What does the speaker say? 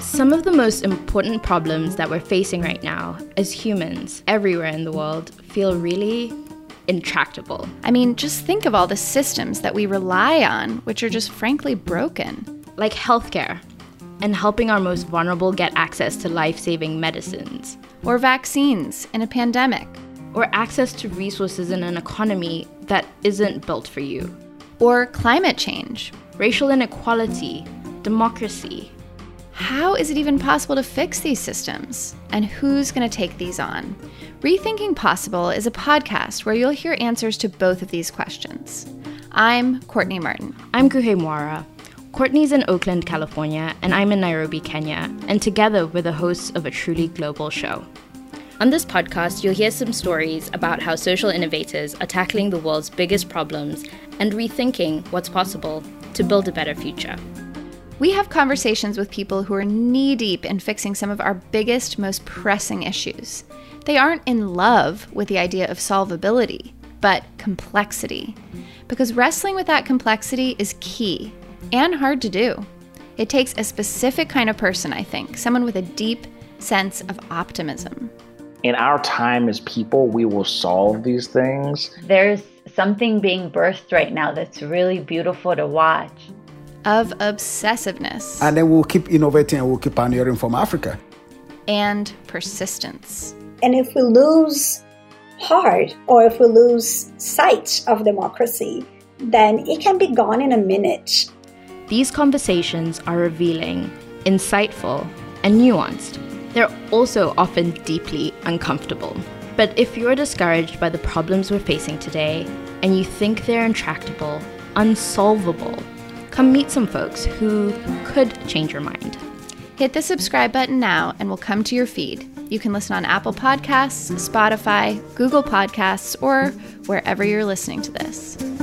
Some of the most important problems that we're facing right now as humans everywhere in the world feel really intractable. I mean, just think of all the systems that we rely on, which are just frankly broken. Like healthcare and helping our most vulnerable get access to life saving medicines, Or vaccines in a pandemic. or access to resources in an economy that isn't built for you, Or climate change. racial inequality, democracy. How is it even possible to fix these systems? And who's going to take these on? Rethinking Possible is a podcast where you'll hear answers to both of these questions. I'm Courtney Martin. I'm Nguhi Mwaura. Courtney's in Oakland, California, and I'm in Nairobi, Kenya, and together we're the hosts of a truly global show. On this podcast, you'll hear some stories about how social innovators are tackling the world's biggest problems and rethinking what's possible to build a better future. We have conversations with people who are knee deep in fixing some of our biggest, most pressing issues. They aren't in love with the idea of solvability, but complexity. Because wrestling with that complexity is key and hard to do. It takes a specific kind of person, I think, someone with a deep sense of optimism. In our time as people, we will solve these things. There's something being birthed right now that's really beautiful to watch. Of obsessiveness And then we'll keep innovating and we'll keep pioneering from Africa. and persistence. And if we lose heart or if we lose sight of democracy, then it can be gone in a minute. These conversations are revealing, insightful, and nuanced. They're also often deeply uncomfortable. But if you're discouraged by the problems we're facing today and you think they're intractable, unsolvable, come meet some folks who could change your mind. Hit the subscribe button now and we'll come to your feed. You can listen on Apple Podcasts, Spotify, Google Podcasts, or wherever you're listening to this.